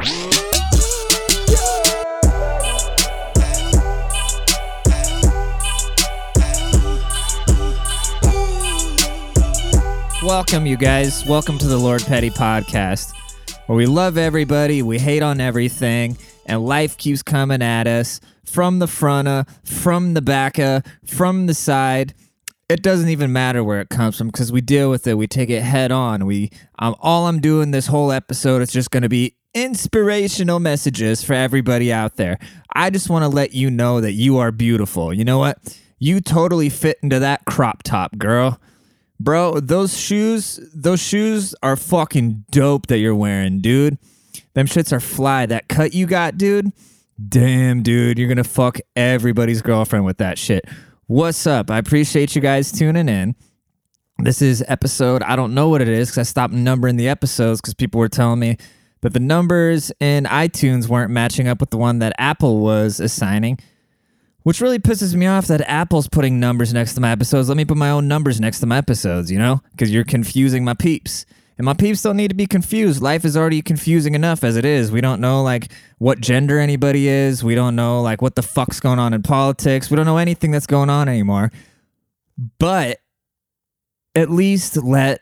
Welcome, you guys. Welcome to the Lord Petty podcast, where we love everybody, we hate on everything, and life keeps coming at us from the front, uh, from the back, uh, from the side. It doesn't even matter where it comes from because we deal with it. We take it head on. We, um, all I'm doing this whole episode is just going to be inspirational messages for everybody out there. I just want to let you know that you are beautiful. You know what? You totally fit into that crop top, girl. Bro, those shoes, those shoes are fucking dope that you're wearing, dude. Them shits are fly. That cut you got, dude. Damn, dude, you're gonna fuck everybody's girlfriend with that shit. What's up? I appreciate you guys tuning in. This is episode, I don't know what it is because I stopped numbering the episodes because people were telling me that the numbers in iTunes weren't matching up with the one that Apple was assigning. Which really pisses me off that Apple's putting numbers next to my episodes. Let me put my own numbers next to my episodes, you know? Because you're confusing my peeps. And my peeps don't need to be confused. Life is already confusing enough as it is. We don't know, like, what gender anybody is. We don't know, like, what the fuck's going on in politics. We don't know anything that's going on anymore. But at least let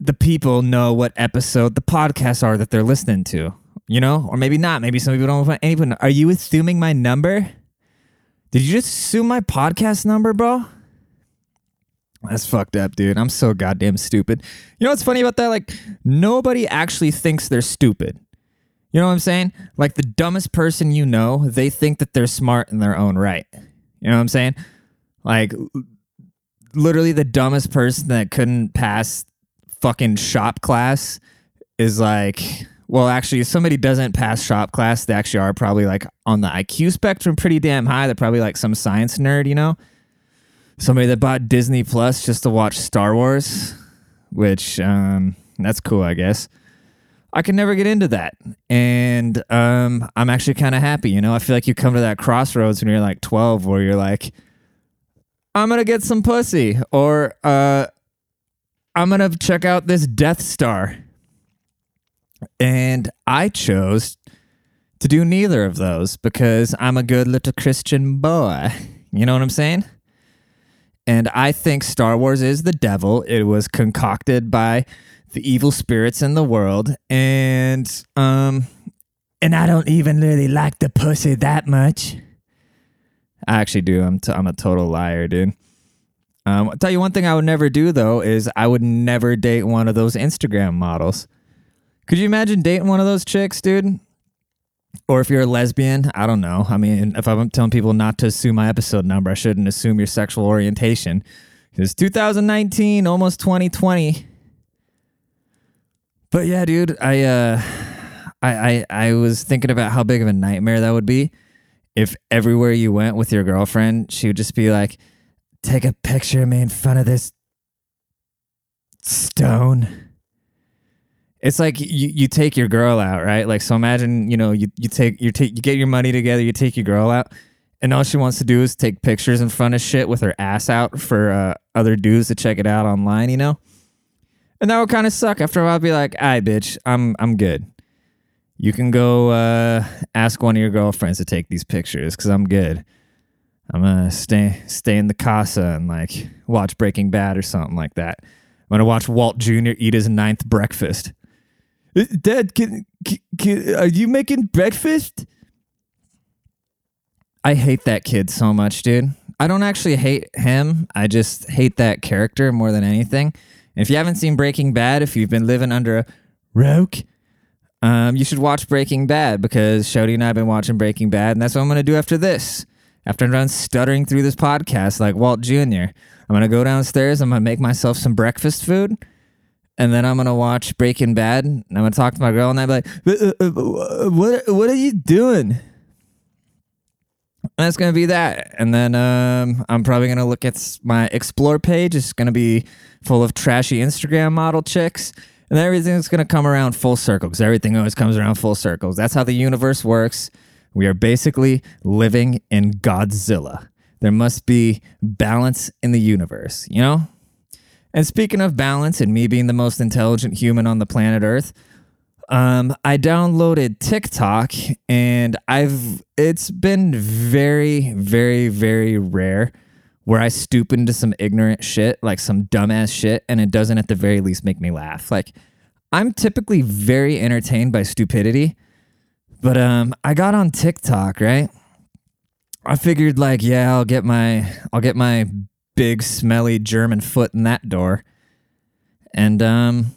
the people know what episode the podcasts are that they're listening to, you know? Or maybe not. Maybe some people don't want anyone. Are you assuming my number? Did you just assume my podcast number, bro? That's fucked up, dude. I'm so goddamn stupid. You know what's funny about that? Like, nobody actually thinks they're stupid. You know what I'm saying? Like, the dumbest person you know, they think that they're smart in their own right. You know what I'm saying? Like, literally, the dumbest person that couldn't pass fucking shop class is like, well, actually, if somebody doesn't pass shop class, they actually are probably like on the IQ spectrum pretty damn high. They're probably like some science nerd, you know? Somebody that bought Disney Plus just to watch Star Wars, which um, that's cool, I guess. I can never get into that. And um, I'm actually kind of happy, you know? I feel like you come to that crossroads when you're like 12 where you're like, I'm to get some pussy, or uh, I'm going to check out this Death Star and I chose to do neither of those because I'm a good little Christian boy. You know what I'm saying? And I think Star Wars is the devil. It was concocted by the evil spirits in the world. And um and I don't even really like the pussy that much. I actually do. I'm t- I'm a total liar, dude. Um, I'll tell you one thing I would never do though is I would never date one of those Instagram models. Could you imagine dating one of those chicks, dude? Or if you're a lesbian, I don't know. I mean, if I'm telling people not to assume my episode number, I shouldn't assume your sexual orientation. It's 2019, almost 2020. But yeah, dude, I uh I, I I was thinking about how big of a nightmare that would be if everywhere you went with your girlfriend, she would just be like, take a picture of me in front of this stone. It's like you, you take your girl out, right? Like so imagine, you know, you, you take you take you get your money together, you take your girl out, and all she wants to do is take pictures in front of shit with her ass out for uh, other dudes to check it out online, you know? And that would kind of suck. After a while, I'd be like, "All right, bitch, I'm I'm good. You can go uh, ask one of your girlfriends to take these pictures because I'm good. I'm gonna stay stay in the casa and like watch Breaking Bad or something like that. I'm gonna watch Walt Jr. eat his ninth breakfast." Dad, can, can, are you making breakfast? I hate that kid so much, dude. I don't actually hate him. I just hate that character more than anything. And if you haven't seen Breaking Bad, if you've been living under a rock, um, you should watch Breaking Bad because Shody and I have been watching Breaking Bad, and that's what I'm to do after this. After I'm done stuttering through this podcast like Walt Jr., I'm going to go downstairs. I'm going to make myself some breakfast food and then I'm gonna watch Breaking Bad. And I'm gonna talk to my girl, and I'm like, uh, uh, uh, "What? What are you doing?" And that's gonna be that. And then um, I'm probably gonna look at my explore page. It's gonna be full of trashy Instagram model chicks, and everything's gonna come around full circle because everything always comes around full circles. That's how the universe works. We are basically living in Godzilla. There must be balance in the universe, you know? And speaking of balance and me being the most intelligent human on the planet Earth, um, I downloaded TikTok and I've it's been very, very, very rare where I stoop into some ignorant shit, like some dumbass shit, and it doesn't at the very least make me laugh. Like I'm typically very entertained by stupidity, but um I got on TikTok, right? I figured like, yeah, I'll get my I'll get my big smelly German foot in that door. And um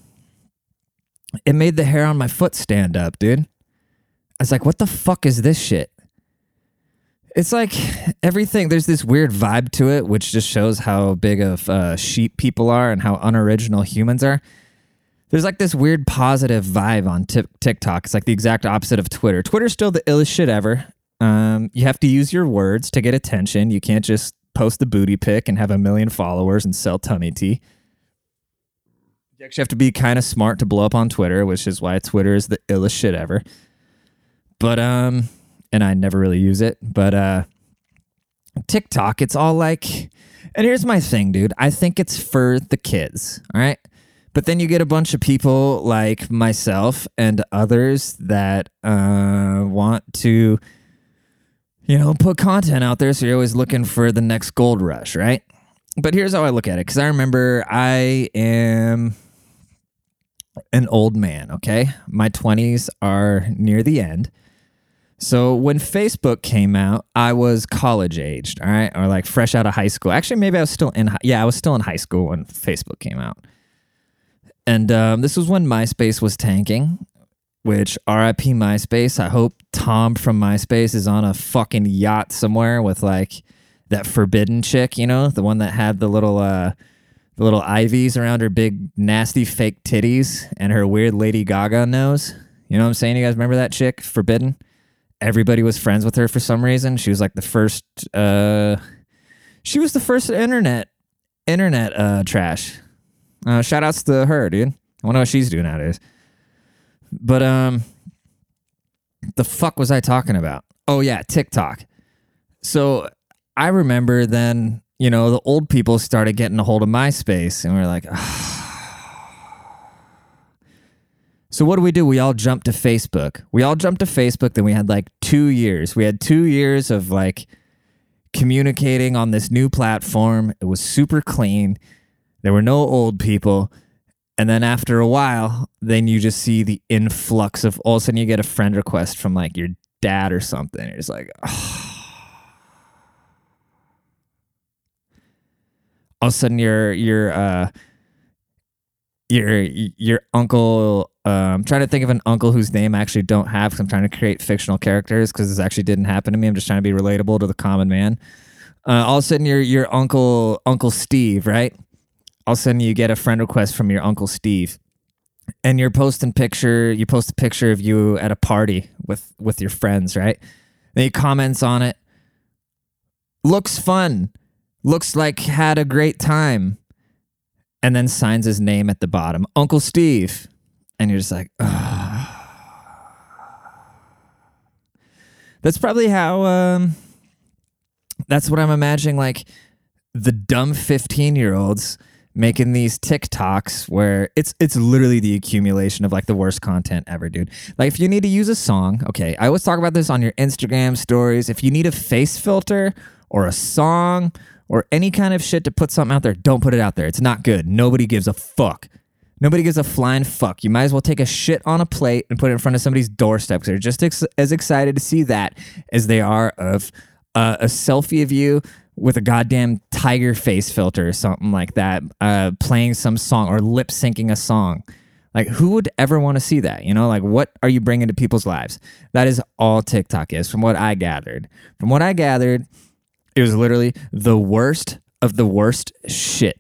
it made the hair on my foot stand up, dude. I was like, what the fuck is this shit? It's like everything, there's this weird vibe to it, which just shows how big of uh, sheep people are and how unoriginal humans are. There's like this weird positive vibe on t- TikTok. It's like the exact opposite of Twitter. Twitter's still the illest shit ever. Um, you have to use your words to get attention. You can't just post the booty pic and have a million followers and sell tummy tea. You actually have to be kind of smart to blow up on Twitter, which is why Twitter is the illest shit ever. But um, and I never really use it. But uh, TikTok, it's all like, and here's my thing, dude. I think it's for the kids. All right. But then you get a bunch of people like myself and others that uh, want to, you know, put content out there. So you're always looking for the next gold rush, right? But here's how I look at it. Because I remember I am an old man, okay? My 20s are near the end. So when Facebook came out, I was college aged, all right, or like fresh out of high school. Actually, maybe I was still in. Yeah, I was still in high school when Facebook came out, and um, this was when MySpace was tanking. Which RIP MySpace. I hope Tom from MySpace is on a fucking yacht somewhere with like that forbidden chick, you know, the one that had the little uh the little ivies around her big nasty fake titties and her weird Lady Gaga nose. You know what I'm saying? You guys remember that chick, Forbidden? everybody was friends with her for some reason. She was like the first uh she was the first internet internet uh trash. Uh shout outs to her, dude. I wonder what she's doing nowadays. But um the fuck was I talking about? Oh yeah, TikTok. So I remember then, you know, the old people started getting a hold of MySpace and we are like, so what do we do? We all jumped to Facebook. We all jumped to Facebook. Then we had like two years. We had two years of like communicating on this new platform. It was super clean. There were no old people. And then after a while, then you just see the influx of all of a sudden you get a friend request from like your dad or something. Just like, oh. all of a sudden your your uh your your uncle I'm trying to think of an uncle whose name I actually don't have because I'm trying to create fictional characters because this actually didn't happen to me. I'm just trying to be relatable to the common man. Uh, all of a sudden, your your uncle Uncle Steve, right? All of a sudden, you get a friend request from your uncle Steve, and you're posting picture. You post a picture of you at a party with with your friends, right? Then he comments on it. Looks fun. Looks like had a great time. And then signs his name at the bottom, Uncle Steve and you're just like, Ugh. that's probably how. Um, that's what I'm imagining. Like the dumb 15 year olds making these TikToks where it's it's literally the accumulation of like the worst content ever, dude. Like if you need to use a song, okay, I always talk about this on your Instagram stories. If you need a face filter or a song or any kind of shit to put something out there, don't put it out there. It's not good. Nobody gives a fuck. Nobody gives a flying fuck. You might as well take a shit on a plate and put it in front of somebody's doorstep because they're just ex- as excited to see that as they are of uh, a selfie of you with a goddamn tiger face filter or something like that, uh, playing some song or lip syncing a song. Like, who would ever want to see that? You know, like, what are you bringing to people's lives? That is all TikTok is, from what I gathered. From what I gathered, it was literally the worst of the worst shit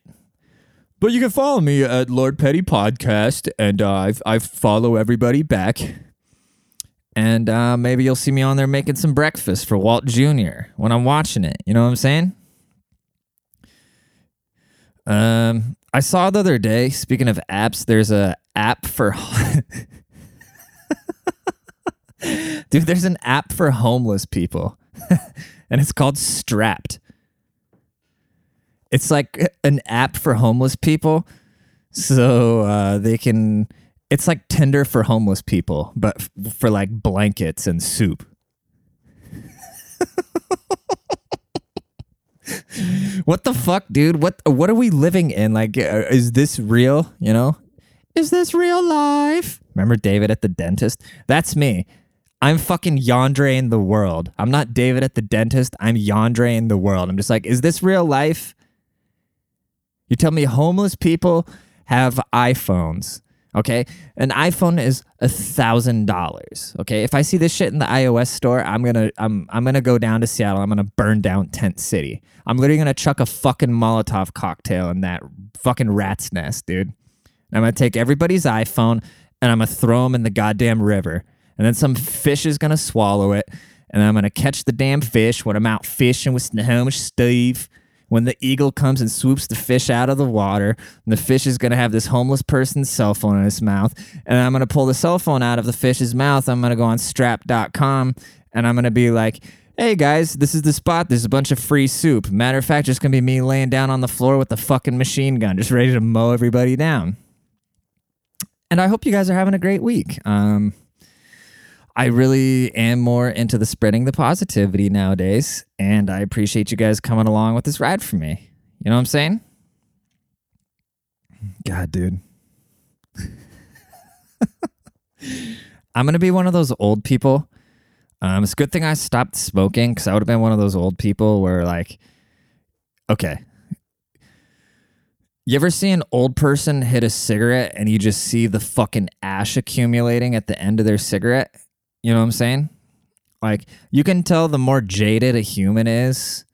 but you can follow me at Lord Petty Podcast, and uh, I follow everybody back. And uh, maybe you'll see me on there making some breakfast for Walt Jr. when I'm watching it. You know what I'm saying? Um, I saw the other day. Speaking of apps, there's a app for. Dude, there's an app for homeless people, and it's called Strapped. It's like an app for homeless people, so uh, they can It's like Tinder for homeless people, but f- for like blankets and soup. what the fuck, dude? What what are we living in? Like, uh, is this real? You know, is this real life? Remember David at the dentist? That's me. I'm fucking Yandere in the world. I'm not David at the dentist. I'm Yandere in the world. I'm just like, is this real life? You tell me homeless people have iPhones. Okay. An iPhone is a thousand dollars. Okay. If I see this shit in the iOS store, I'm gonna I'm I'm gonna go down to Seattle. I'm gonna burn down Tent City. I'm literally gonna chuck a fucking Molotov cocktail in that fucking rat's nest, dude. I'm gonna take everybody's iPhone and I'm gonna throw them in the goddamn river. And then some fish is gonna swallow it. And I'm gonna catch the damn fish when I'm out fishing with Snohomish Steve when the eagle comes and swoops the fish out of the water, And the fish is going to have this homeless person's cell phone in his mouth. And I'm going to pull the cell phone out of the fish's mouth. I'm going to go on strap.com and I'm going to be like, hey guys, this is the spot. There's a bunch of free soup. Matter of fact, just going to be me laying down on the floor with the fucking machine gun, just ready to mow everybody down. And I hope you guys are having a great week. Um, I really am more into the spreading the positivity nowadays, and I appreciate you guys coming along with this ride for me. You know what I'm saying? God, dude. I'm gonna be one of those old people. Um, it's a good thing I stopped smoking because I would have been one of those old people where, like, okay, you ever see an old person hit a cigarette and you just see the fucking ash accumulating at the end of their cigarette? You know what I'm saying? Like you can tell the more jaded a human is.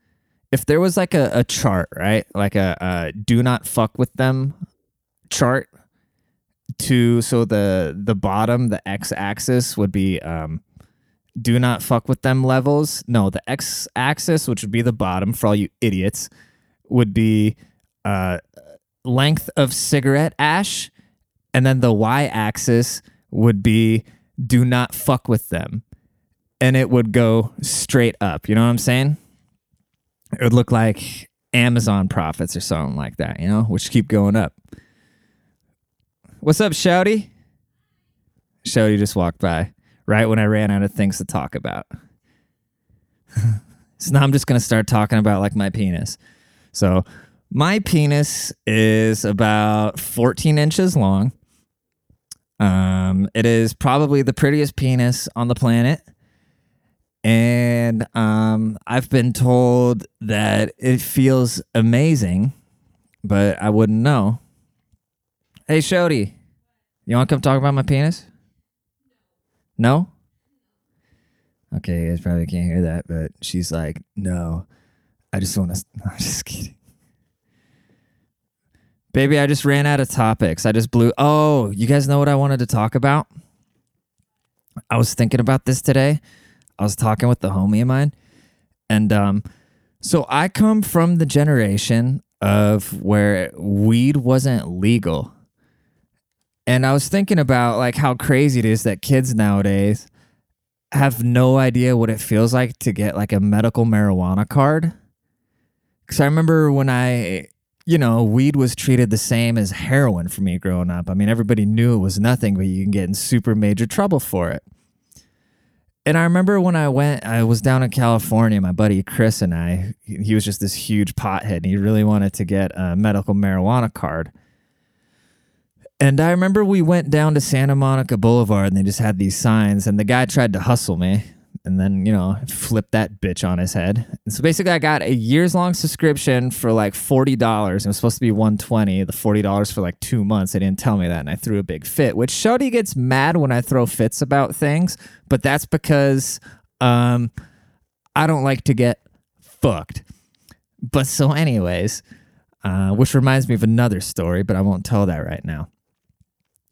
If there was like a, a chart, right? Like a, a do not fuck with them chart to so the the bottom, the x axis would be um do not fuck with them levels. No, the x axis, which would be the bottom for all you idiots, would be uh length of cigarette ash, and then the y axis would be do not fuck with them. And it would go straight up. You know what I'm saying? It would look like Amazon profits or something like that, you know, which keep going up. What's up, Shouty? Shouty just walked by right when I ran out of things to talk about. so now I'm just going to start talking about like my penis. So my penis is about 14 inches long. Um, it is probably the prettiest penis on the planet. And um, I've been told that it feels amazing, but I wouldn't know. Hey, Shody, you want to come talk about my penis? No? Okay, you guys probably can't hear that, but she's like, no, I just want to. I'm just kidding. Baby, I just ran out of topics. I just blew. Oh, you guys know what I wanted to talk about? I was thinking about this today. I was talking with the homie of mine. And um, so I come from the generation of where weed wasn't legal. And I was thinking about like how crazy it is that kids nowadays have no idea what it feels like to get like a medical marijuana card. Cuz I remember when I you know, weed was treated the same as heroin for me growing up. I mean, everybody knew it was nothing, but you can get in super major trouble for it. And I remember when I went, I was down in California, my buddy Chris and I, he was just this huge pothead and he really wanted to get a medical marijuana card. And I remember we went down to Santa Monica Boulevard and they just had these signs and the guy tried to hustle me and then you know flip that bitch on his head. And so basically, I got a years long subscription for like forty dollars. It was supposed to be one twenty. The forty dollars for like two months. They didn't tell me that, and I threw a big fit. Which Shody gets mad when I throw fits about things, but that's because um, I don't like to get fucked. But so, anyways, uh, which reminds me of another story, but I won't tell that right now.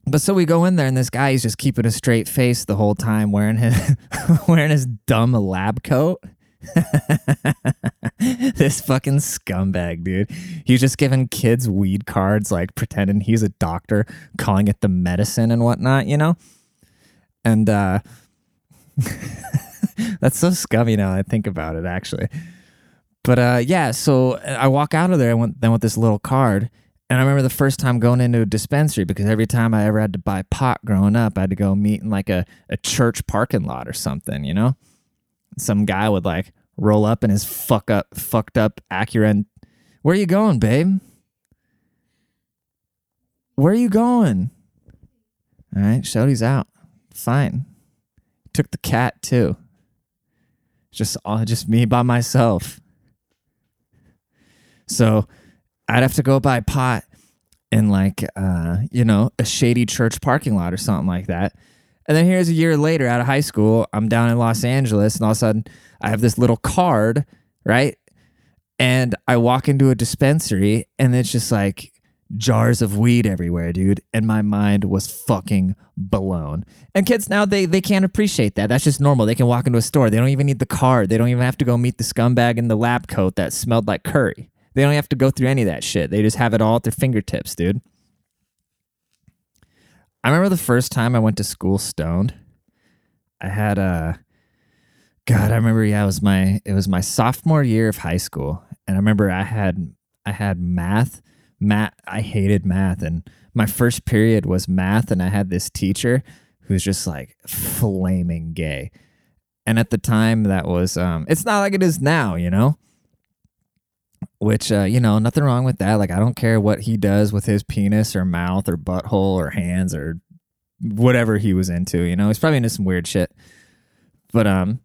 But so we go in there, and this guy is just keeping a straight face the whole time, wearing his wearing his dumb lab coat. this fucking scumbag, dude. He's just giving kids weed cards, like pretending he's a doctor, calling it the medicine and whatnot, you know? And uh that's so scummy now I think about it, actually. But uh yeah, so I walk out of there and went, then with this little card, And I remember the first time going into a dispensary because every time I ever had to buy pot growing up, I had to go meet in like a, a church parking lot or something, you know? Some guy would like roll up in his fuck up fucked up Acura. Where are you going, babe? Where are you going? All right, Shody's out. Fine. Took the cat too. Just all just me by myself. So I'd have to go buy pot in like uh, you know, a shady church parking lot or something like that. And then here's a year later out of high school, I'm down in Los Angeles and all of a sudden I have this little card, right? And I walk into a dispensary and it's just like jars of weed everywhere, dude. And my mind was fucking blown. And kids now they they can't appreciate that. That's just normal. They can walk into a store. They don't even need the card. They don't even have to go meet the scumbag in the lab coat that smelled like curry. They don't have to go through any of that shit. They just have it all at their fingertips, dude. I remember the first time I went to school stoned. I had a God, I remember yeah, it was my it was my sophomore year of high school. And I remember I had I had math. Math I hated math and my first period was math and I had this teacher who's just like flaming gay. And at the time that was um it's not like it is now, you know? Which uh, you know nothing wrong with that. Like i don't care what he does with his penis or mouth or butthole or hands or whatever he was into you know he's probably into some weird shit. But um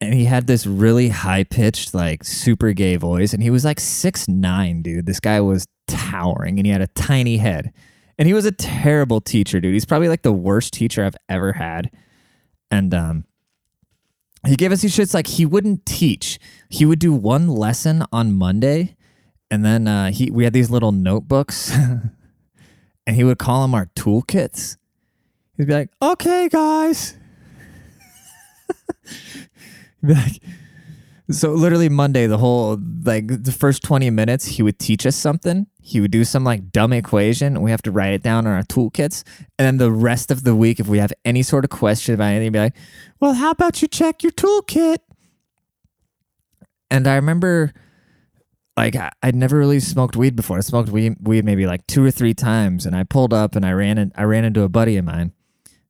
and he had this really high pitched like super gay voice and he was like six nine dude. This guy was towering and he had a tiny head. And he was a terrible teacher dude. He's probably like the worst teacher i've ever had. And um he gave us these shits like he wouldn't teach. He would do one lesson on Monday, and then uh, he we had these little notebooks, and he would call them our toolkits. He'd be like, "Okay, guys." He'd be like, so literally Monday, the whole like the first 20 minutes, he would teach us something. He would do some like dumb equation and we have to write it down on our toolkits. And then the rest of the week, if we have any sort of question about anything, be like, well, how about you check your toolkit? And I remember like I, would never really smoked weed before. I smoked weed, weed maybe like two or three times and I pulled up and I ran in, I ran into a buddy of mine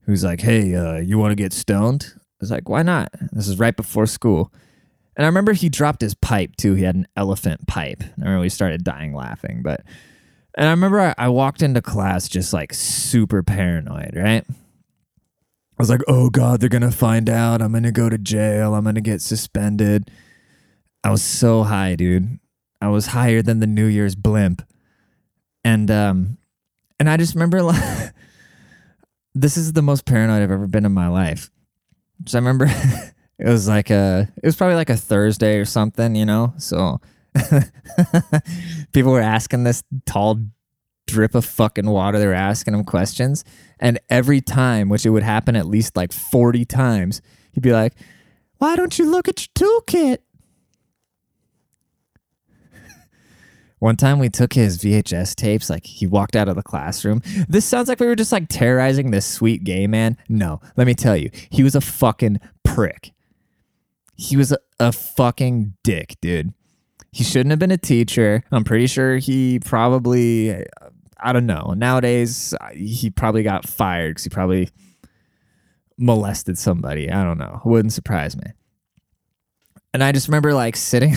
who's like, Hey, uh, you want to get stoned? I was like, why not? This is right before school. And I remember he dropped his pipe too. He had an elephant pipe. I remember we started dying laughing. But and I remember I, I walked into class just like super paranoid, right? I was like, oh God, they're gonna find out. I'm gonna go to jail. I'm gonna get suspended. I was so high, dude. I was higher than the New Year's blimp. And um and I just remember like this is the most paranoid I've ever been in my life. So I remember it was like a it was probably like a Thursday or something, you know. So people were asking this tall drip of fucking water. They were asking him questions, and every time, which it would happen at least like forty times, he'd be like, "Why don't you look at your toolkit?" One time we took his VHS tapes, like he walked out of the classroom. This sounds like we were just like terrorizing this sweet gay man. No, let me tell you, he was a fucking prick. He was a, a fucking dick, dude. He shouldn't have been a teacher. I'm pretty sure he probably, I don't know. Nowadays, he probably got fired because he probably molested somebody. I don't know. Wouldn't surprise me. And I just remember like sitting,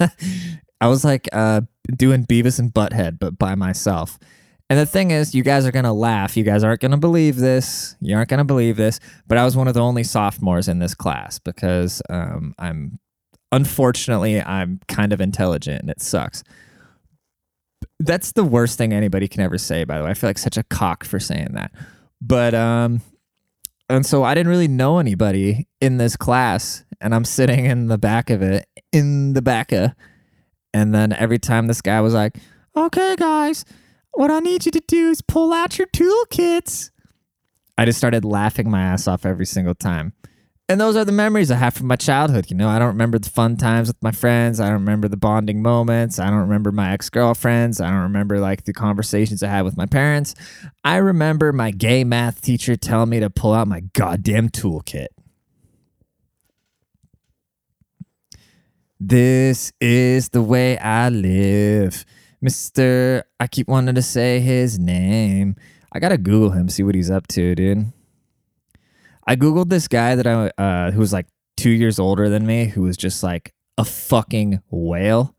I was like uh, doing Beavis and Butthead, but by myself. And the thing is, you guys are going to laugh. You guys aren't going to believe this. You aren't going to believe this. But I was one of the only sophomores in this class because um, I'm, unfortunately, I'm kind of intelligent and it sucks. That's the worst thing anybody can ever say, by the way. I feel like such a cock for saying that. But, um, and so I didn't really know anybody in this class. And I'm sitting in the back of it, in the back of, and then every time this guy was like, okay, guys what I need you to do is pull out your toolkits. I just started laughing my ass off every single time. And those are the memories I have from my childhood. You know, I don't remember the fun times with my friends. I don't remember the bonding moments. I don't remember my ex girlfriends. I don't remember like the conversations I had with my parents. I remember my gay math teacher telling me to pull out my goddamn toolkit. This is the way I live Mr. I keep wanting to say his name. I gotta Google him, see what he's up to, dude. I Googled this guy that I uh who was like two years older than me, who was just like a fucking whale.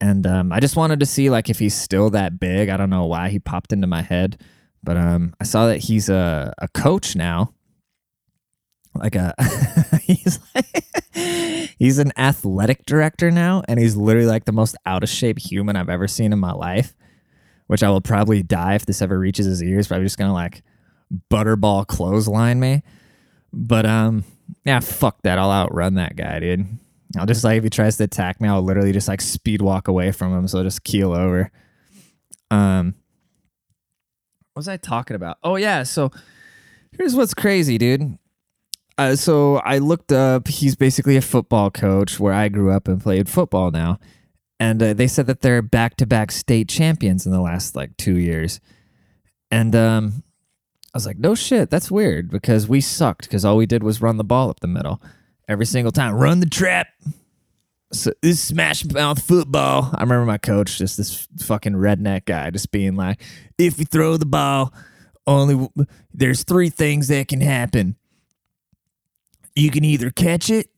And um, I just wanted to see like if he's still that big. I don't know why he popped into my head, but um, I saw that he's a, a coach now. Like a he's like, he's an athletic director now, and he's literally like the most out of shape human I've ever seen in my life. Which I will probably die if this ever reaches his ears. Probably just gonna like butterball clothesline me. But um, yeah, fuck that. I'll outrun that guy, dude. I'll just like if he tries to attack me, I'll literally just like speed walk away from him. So I'll just keel over. Um, what was I talking about? Oh yeah, so here's what's crazy, dude. Uh, so I looked up. He's basically a football coach where I grew up and played football now, and uh, they said that they're back-to-back state champions in the last like two years. And um, I was like, no shit, that's weird because we sucked because all we did was run the ball up the middle every single time. Run the trap. So this smash mouth football. I remember my coach, just this fucking redneck guy, just being like, if you throw the ball, only there's three things that can happen. You can either catch it,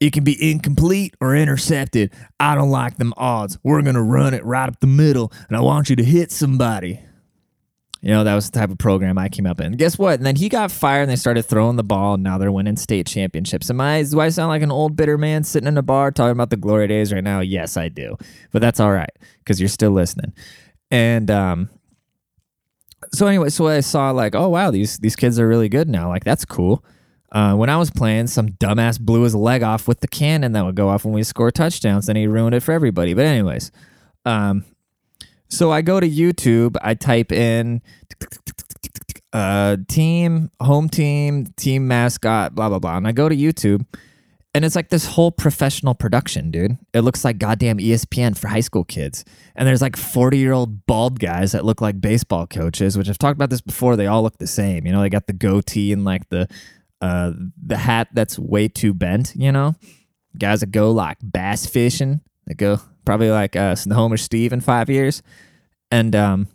it can be incomplete or intercepted. I don't like them odds. We're gonna run it right up the middle, and I want you to hit somebody. You know, that was the type of program I came up in. Guess what? And then he got fired and they started throwing the ball and now they're winning state championships. Am I do I sound like an old bitter man sitting in a bar talking about the glory days right now? Yes, I do. But that's all right, because you're still listening. And um so anyway, so I saw like, oh wow, these these kids are really good now. Like that's cool. Uh, when I was playing, some dumbass blew his leg off with the cannon that would go off when we score touchdowns, and he ruined it for everybody. But anyways, um, so I go to YouTube, I type in uh, team, home team, team mascot, blah, blah, blah. And I go to YouTube and it's like this whole professional production, dude. It looks like goddamn ESPN for high school kids. And there's like 40 year old bald guys that look like baseball coaches, which I've talked about this before. They all look the same. You know, they got the goatee and like the, uh, the hat that's way too bent, you know? Guys that go like bass fishing, that go probably like uh, Homer Steve in five years. And um,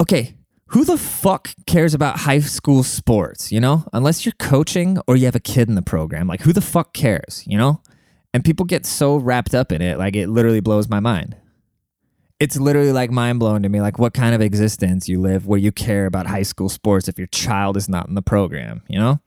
okay, who the fuck cares about high school sports? You know, unless you're coaching or you have a kid in the program, like who the fuck cares? You know, and people get so wrapped up in it, like it literally blows my mind. It's literally like mind blowing to me, like what kind of existence you live where you care about high school sports if your child is not in the program, you know?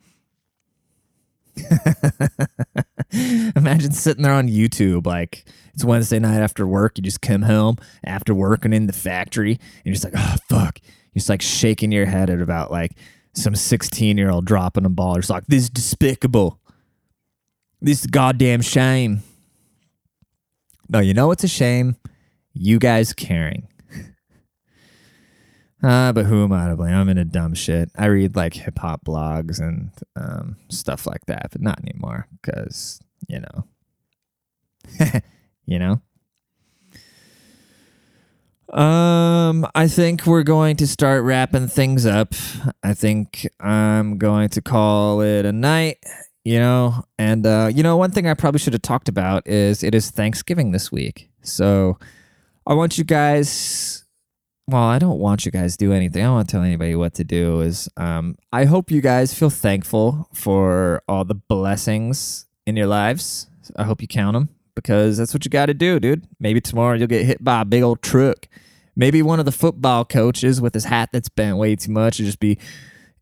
Imagine sitting there on YouTube, like it's Wednesday night after work. You just come home after working in the factory, and you're just like, oh fuck. You're just like shaking your head at about like some 16 year old dropping a ball. you're just like this is despicable. This is goddamn shame. No, you know it's a shame? You guys caring. Uh, but who am I to blame? I'm into dumb shit. I read like hip hop blogs and um, stuff like that, but not anymore because, you know, you know? Um, I think we're going to start wrapping things up. I think I'm going to call it a night, you know, and, uh, you know, one thing I probably should have talked about is it is Thanksgiving this week. So I want you guys well, I don't want you guys to do anything. I don't want to tell anybody what to do. Is um, I hope you guys feel thankful for all the blessings in your lives. I hope you count them because that's what you got to do, dude. Maybe tomorrow you'll get hit by a big old truck. Maybe one of the football coaches with his hat that's bent way too much will just be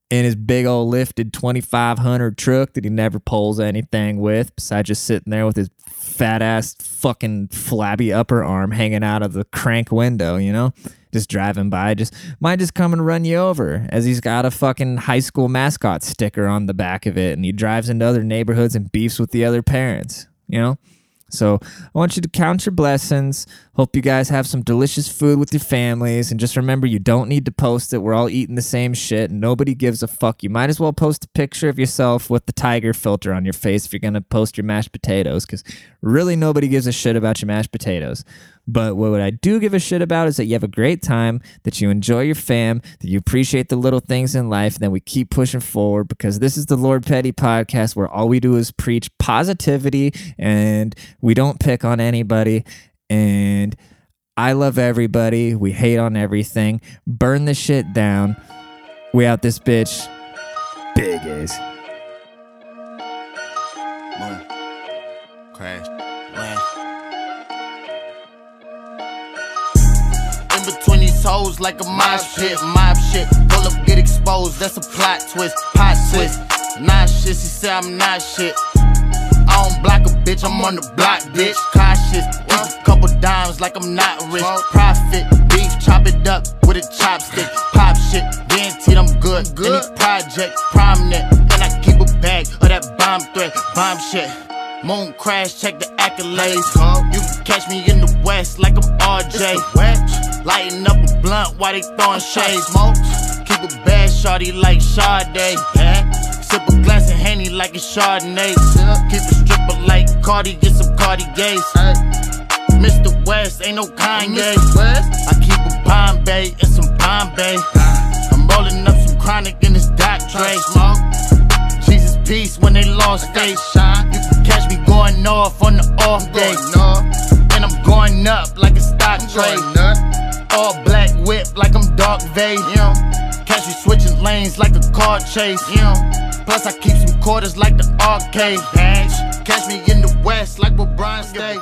in his big old lifted 2500 truck that he never pulls anything with besides just sitting there with his fat ass fucking flabby upper arm hanging out of the crank window, you know? Just driving by, just might just come and run you over as he's got a fucking high school mascot sticker on the back of it and he drives into other neighborhoods and beefs with the other parents, you know? So I want you to count your blessings. Hope you guys have some delicious food with your families. And just remember, you don't need to post it. We're all eating the same shit. And nobody gives a fuck. You might as well post a picture of yourself with the tiger filter on your face if you're going to post your mashed potatoes, because really nobody gives a shit about your mashed potatoes. But what I do give a shit about is that you have a great time, that you enjoy your fam, that you appreciate the little things in life, and then we keep pushing forward because this is the Lord Petty podcast where all we do is preach positivity and we don't pick on anybody. And I love everybody. We hate on everything. Burn the shit down. We out this bitch. Big is. Between these hoes like a mosh pit, mob shit. Pull up, get exposed, that's a plot twist, pot twist. Nah shit, she say I'm not shit. I don't block a bitch, I'm on the block, bitch. Cautious, keep a couple dimes like I'm not rich. Profit, beef, chop it up with a chopstick. Pop shit, guaranteed I'm good. Any project, prominent, and I keep a bag of that bomb threat, bomb shit. Moon crash, check the accolades. You can catch me in the west like I'm RJ. Lighting up a blunt while they throwing shade. smokes. Keep a bad shorty like Sade. Sip a glass of Henny like a Chardonnay. Keep a stripper like Cardi, get some Cartiers. Mr. West, ain't no Kanye. I keep a Bombay and some Bombay. I'm rolling up some chronic in this dock tray. Jesus peace when they lost faith. You can catch me going off on the off day. And I'm going up like a stock trade. All black whip like I'm Darth Vader. Catch me switching lanes like a car chase. Plus I keep some quarters like the arcade. Patch. Catch me in the west like LeBron stay.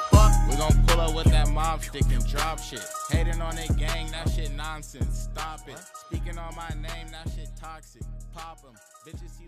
We gon' pull up with that mob stick and drop shit. Hating on that gang, that shit nonsense. Stop it. Speaking on my name, that shit toxic. Pop 'em. Bitches